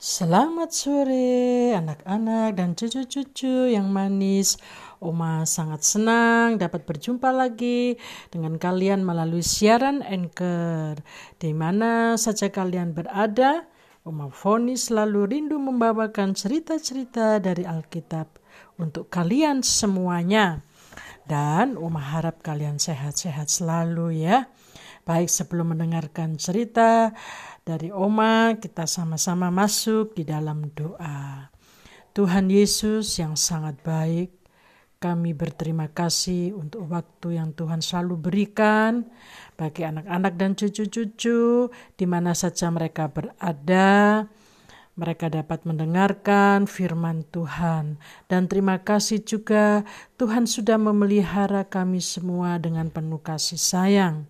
Selamat sore anak-anak dan cucu-cucu yang manis. Oma sangat senang dapat berjumpa lagi dengan kalian melalui siaran Anchor. Di mana saja kalian berada, Oma Foni selalu rindu membawakan cerita-cerita dari Alkitab untuk kalian semuanya. Dan Oma harap kalian sehat-sehat selalu ya. Baik sebelum mendengarkan cerita, dari Oma, kita sama-sama masuk di dalam doa. Tuhan Yesus yang sangat baik, kami berterima kasih untuk waktu yang Tuhan selalu berikan bagi anak-anak dan cucu-cucu di mana saja mereka berada. Mereka dapat mendengarkan firman Tuhan, dan terima kasih juga Tuhan sudah memelihara kami semua dengan penuh kasih sayang.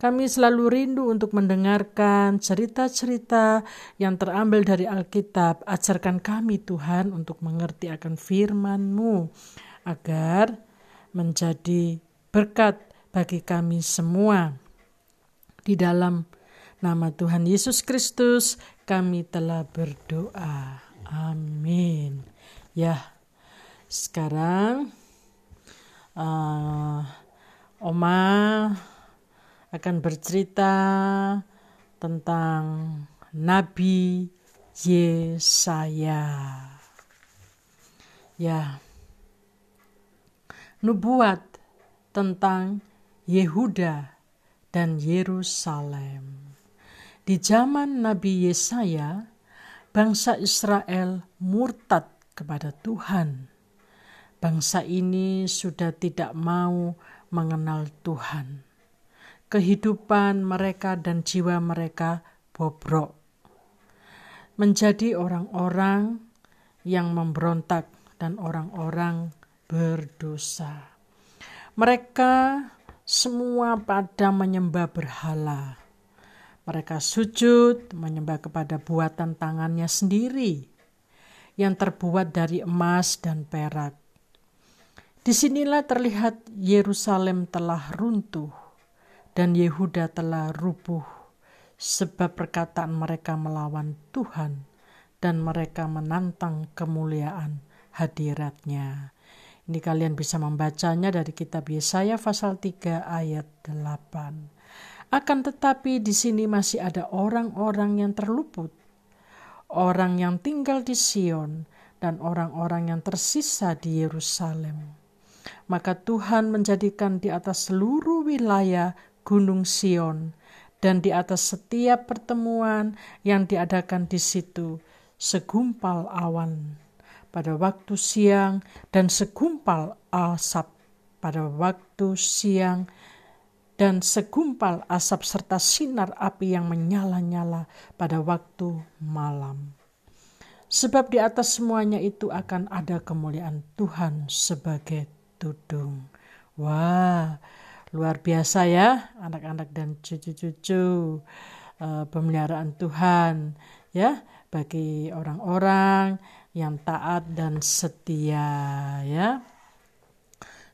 Kami selalu rindu untuk mendengarkan cerita-cerita yang terambil dari Alkitab. Ajarkan kami Tuhan untuk mengerti akan firman-Mu agar menjadi berkat bagi kami semua. Di dalam nama Tuhan Yesus Kristus kami telah berdoa. Amin. Ya, sekarang uh, Oma akan bercerita tentang Nabi Yesaya. Ya, nubuat tentang Yehuda dan Yerusalem. Di zaman Nabi Yesaya, bangsa Israel murtad kepada Tuhan. Bangsa ini sudah tidak mau mengenal Tuhan kehidupan mereka dan jiwa mereka bobrok. Menjadi orang-orang yang memberontak dan orang-orang berdosa. Mereka semua pada menyembah berhala. Mereka sujud menyembah kepada buatan tangannya sendiri yang terbuat dari emas dan perak. Di sinilah terlihat Yerusalem telah runtuh dan Yehuda telah rubuh sebab perkataan mereka melawan Tuhan dan mereka menantang kemuliaan hadiratnya. Ini kalian bisa membacanya dari kitab Yesaya pasal 3 ayat 8. Akan tetapi di sini masih ada orang-orang yang terluput, orang yang tinggal di Sion dan orang-orang yang tersisa di Yerusalem. Maka Tuhan menjadikan di atas seluruh wilayah Gunung Sion, dan di atas setiap pertemuan yang diadakan di situ, segumpal awan pada waktu siang dan segumpal asap pada waktu siang dan segumpal asap serta sinar api yang menyala-nyala pada waktu malam. Sebab di atas semuanya itu akan ada kemuliaan Tuhan sebagai tudung. Wah, luar biasa ya anak-anak dan cucu-cucu uh, pemeliharaan Tuhan ya bagi orang-orang yang taat dan setia ya.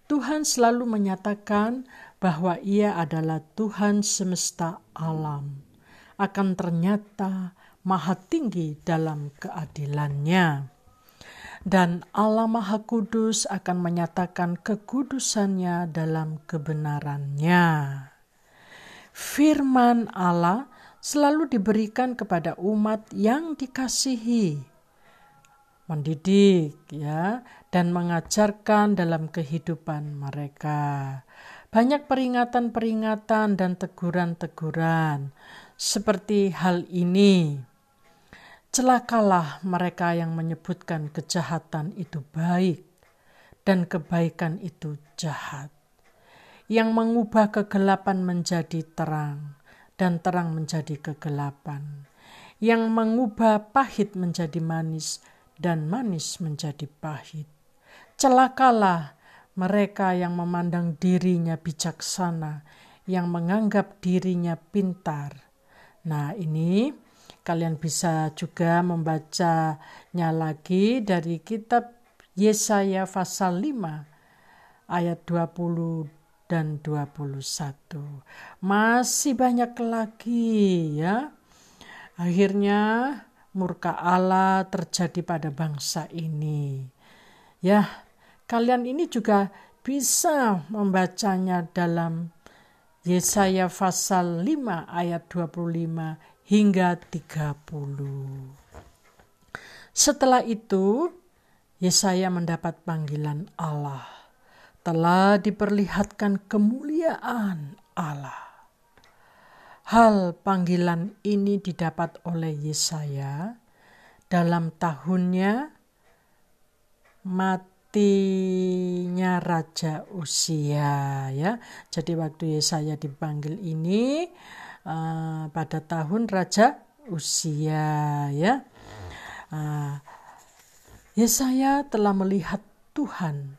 Tuhan selalu menyatakan bahwa ia adalah Tuhan semesta alam. Akan ternyata maha tinggi dalam keadilannya dan Allah Maha Kudus akan menyatakan kekudusannya dalam kebenarannya. Firman Allah selalu diberikan kepada umat yang dikasihi, mendidik ya dan mengajarkan dalam kehidupan mereka. Banyak peringatan-peringatan dan teguran-teguran seperti hal ini Celakalah mereka yang menyebutkan kejahatan itu baik dan kebaikan itu jahat, yang mengubah kegelapan menjadi terang dan terang menjadi kegelapan, yang mengubah pahit menjadi manis dan manis menjadi pahit. Celakalah mereka yang memandang dirinya bijaksana, yang menganggap dirinya pintar. Nah, ini Kalian bisa juga membacanya lagi dari kitab Yesaya pasal 5 ayat 20 dan 21. Masih banyak lagi ya. Akhirnya murka Allah terjadi pada bangsa ini. Ya, kalian ini juga bisa membacanya dalam Yesaya pasal 5 ayat 25 hingga 30. Setelah itu, Yesaya mendapat panggilan Allah. Telah diperlihatkan kemuliaan Allah. Hal panggilan ini didapat oleh Yesaya dalam tahunnya matinya Raja Usia ya. Jadi waktu Yesaya dipanggil ini uh, pada tahun Raja Usia ya. Uh, Yesaya telah melihat Tuhan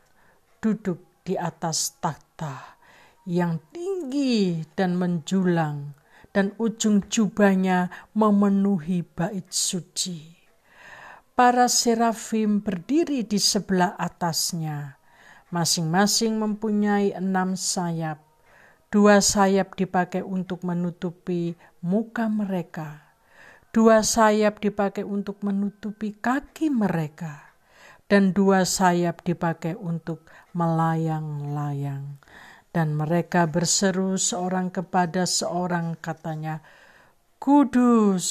duduk di atas takhta yang tinggi dan menjulang dan ujung jubahnya memenuhi bait suci. Para serafim berdiri di sebelah atasnya, masing-masing mempunyai enam sayap. Dua sayap dipakai untuk menutupi muka mereka, dua sayap dipakai untuk menutupi kaki mereka, dan dua sayap dipakai untuk melayang-layang. Dan mereka berseru seorang kepada seorang katanya, Kudus,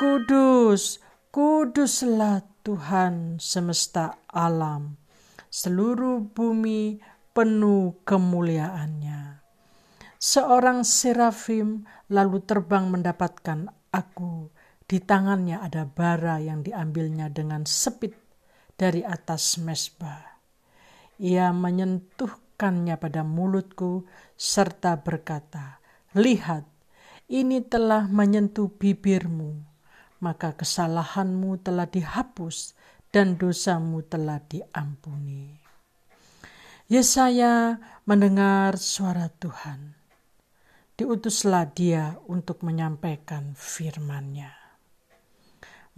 Kudus, Kuduslah Tuhan semesta alam, seluruh bumi penuh kemuliaannya. Seorang serafim lalu terbang mendapatkan aku. Di tangannya ada bara yang diambilnya dengan sepit dari atas mesbah. Ia menyentuh meletakkannya pada mulutku serta berkata, Lihat, ini telah menyentuh bibirmu, maka kesalahanmu telah dihapus dan dosamu telah diampuni. Yesaya mendengar suara Tuhan. Diutuslah dia untuk menyampaikan firman-Nya.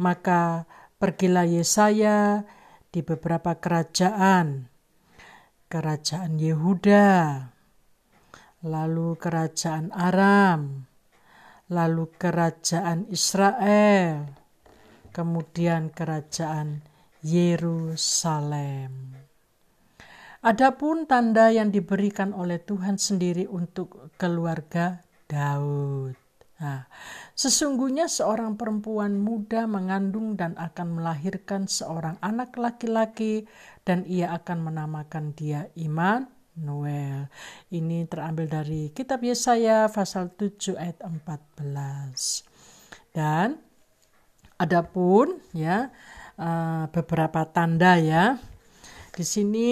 Maka pergilah Yesaya di beberapa kerajaan kerajaan Yehuda, lalu kerajaan Aram, lalu kerajaan Israel, kemudian kerajaan Yerusalem. Adapun tanda yang diberikan oleh Tuhan sendiri untuk keluarga Daud. Nah, sesungguhnya seorang perempuan muda mengandung dan akan melahirkan seorang anak laki-laki dan ia akan menamakan dia Iman Noel. Ini terambil dari kitab Yesaya pasal 7 ayat 14. Dan adapun ya uh, beberapa tanda ya. Di sini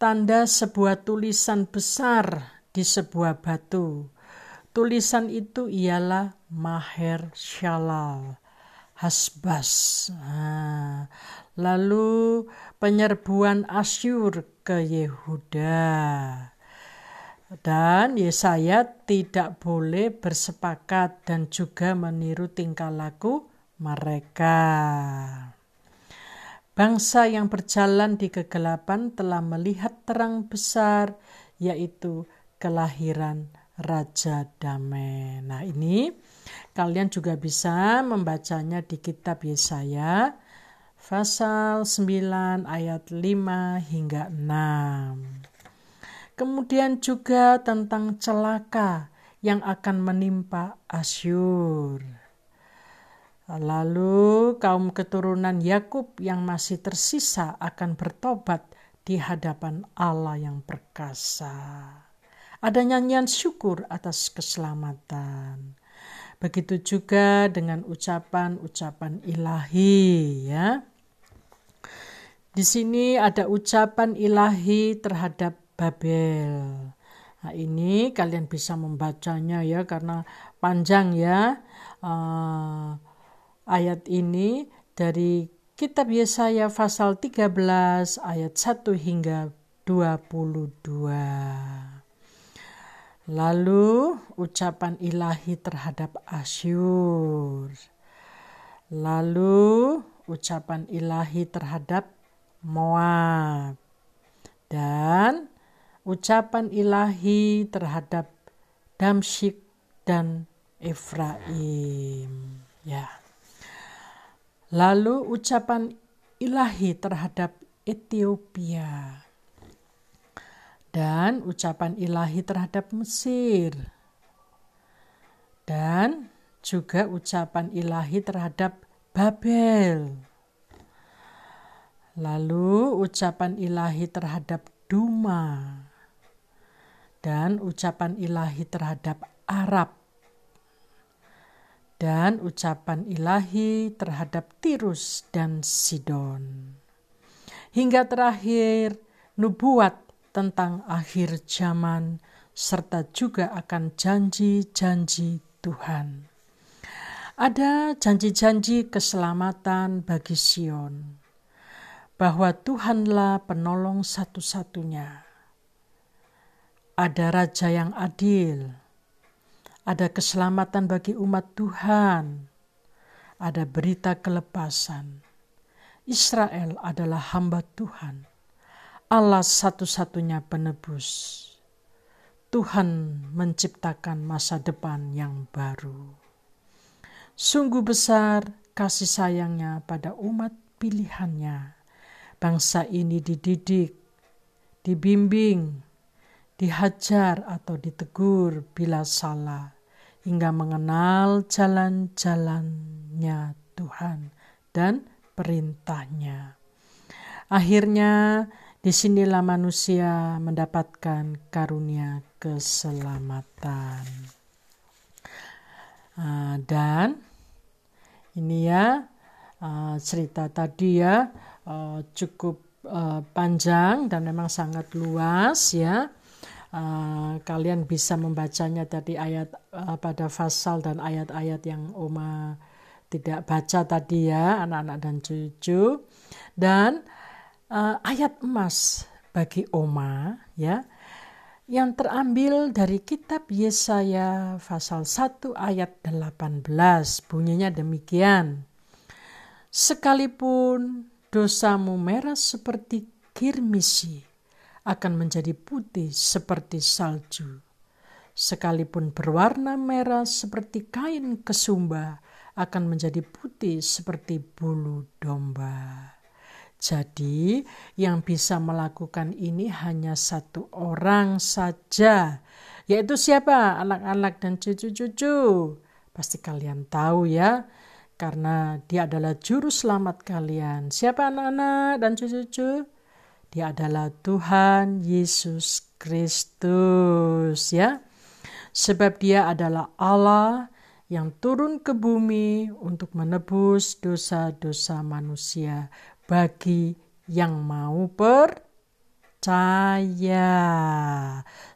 tanda sebuah tulisan besar di sebuah batu Tulisan itu ialah Maher Shalal, Hasbas. Nah, lalu penyerbuan Asyur ke Yehuda. Dan Yesaya tidak boleh bersepakat dan juga meniru tingkah laku mereka. Bangsa yang berjalan di kegelapan telah melihat terang besar, yaitu kelahiran Raja Damai. Nah ini kalian juga bisa membacanya di kitab Yesaya pasal 9 ayat 5 hingga 6. Kemudian juga tentang celaka yang akan menimpa Asyur. Lalu kaum keturunan Yakub yang masih tersisa akan bertobat di hadapan Allah yang perkasa. Ada nyanyian syukur atas keselamatan. Begitu juga dengan ucapan-ucapan ilahi ya. Di sini ada ucapan ilahi terhadap Babel. Nah, ini kalian bisa membacanya ya karena panjang ya uh, ayat ini dari kitab Yesaya pasal 13 ayat 1 hingga 22. Lalu ucapan ilahi terhadap Asyur. Lalu ucapan ilahi terhadap Moab. Dan ucapan ilahi terhadap Damsyik dan Efraim. Ya. Lalu ucapan ilahi terhadap Ethiopia. Dan ucapan ilahi terhadap Mesir. Dan juga ucapan ilahi terhadap Babel. Lalu ucapan ilahi terhadap Duma. Dan ucapan ilahi terhadap Arab dan ucapan ilahi terhadap Tirus dan Sidon. Hingga terakhir nubuat tentang akhir zaman serta juga akan janji-janji Tuhan. Ada janji-janji keselamatan bagi Sion bahwa Tuhanlah penolong satu-satunya. Ada raja yang adil, ada keselamatan bagi umat Tuhan, ada berita kelepasan. Israel adalah hamba Tuhan, Allah satu-satunya penebus. Tuhan menciptakan masa depan yang baru. Sungguh besar kasih sayangnya pada umat pilihannya bangsa ini dididik, dibimbing, dihajar atau ditegur bila salah, hingga mengenal jalan-jalannya Tuhan dan perintahnya. Akhirnya, di sinilah manusia mendapatkan karunia keselamatan. Uh, dan ini ya uh, cerita tadi ya uh, cukup panjang dan memang sangat luas ya. Uh, kalian bisa membacanya tadi ayat uh, pada fasal dan ayat-ayat yang Oma tidak baca tadi ya anak-anak dan cucu. Dan uh, ayat emas bagi Oma ya yang terambil dari kitab Yesaya pasal 1 ayat 18 bunyinya demikian. Sekalipun dosamu merah seperti kirmisi akan menjadi putih seperti salju. Sekalipun berwarna merah seperti kain kesumba akan menjadi putih seperti bulu domba. Jadi, yang bisa melakukan ini hanya satu orang saja, yaitu siapa? Anak-anak dan cucu-cucu. Pasti kalian tahu ya, karena dia adalah juru selamat kalian. Siapa anak-anak dan cucu-cucu? Dia adalah Tuhan Yesus Kristus ya. Sebab dia adalah Allah yang turun ke bumi untuk menebus dosa-dosa manusia bagi yang mau percaya.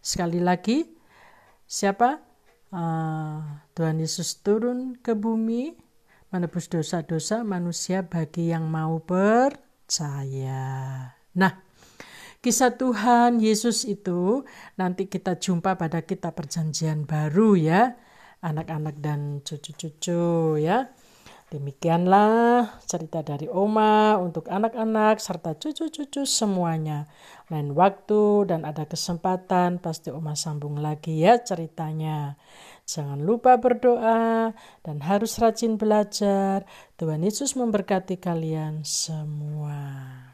Sekali lagi, siapa? Uh, Tuhan Yesus turun ke bumi menebus dosa-dosa manusia bagi yang mau percaya. Nah, kisah Tuhan Yesus itu nanti kita jumpa pada kitab perjanjian baru ya, anak-anak dan cucu-cucu ya. Demikianlah cerita dari Oma untuk anak-anak serta cucu-cucu semuanya. Lain waktu dan ada kesempatan pasti Oma sambung lagi ya ceritanya. Jangan lupa berdoa dan harus rajin belajar. Tuhan Yesus memberkati kalian semua.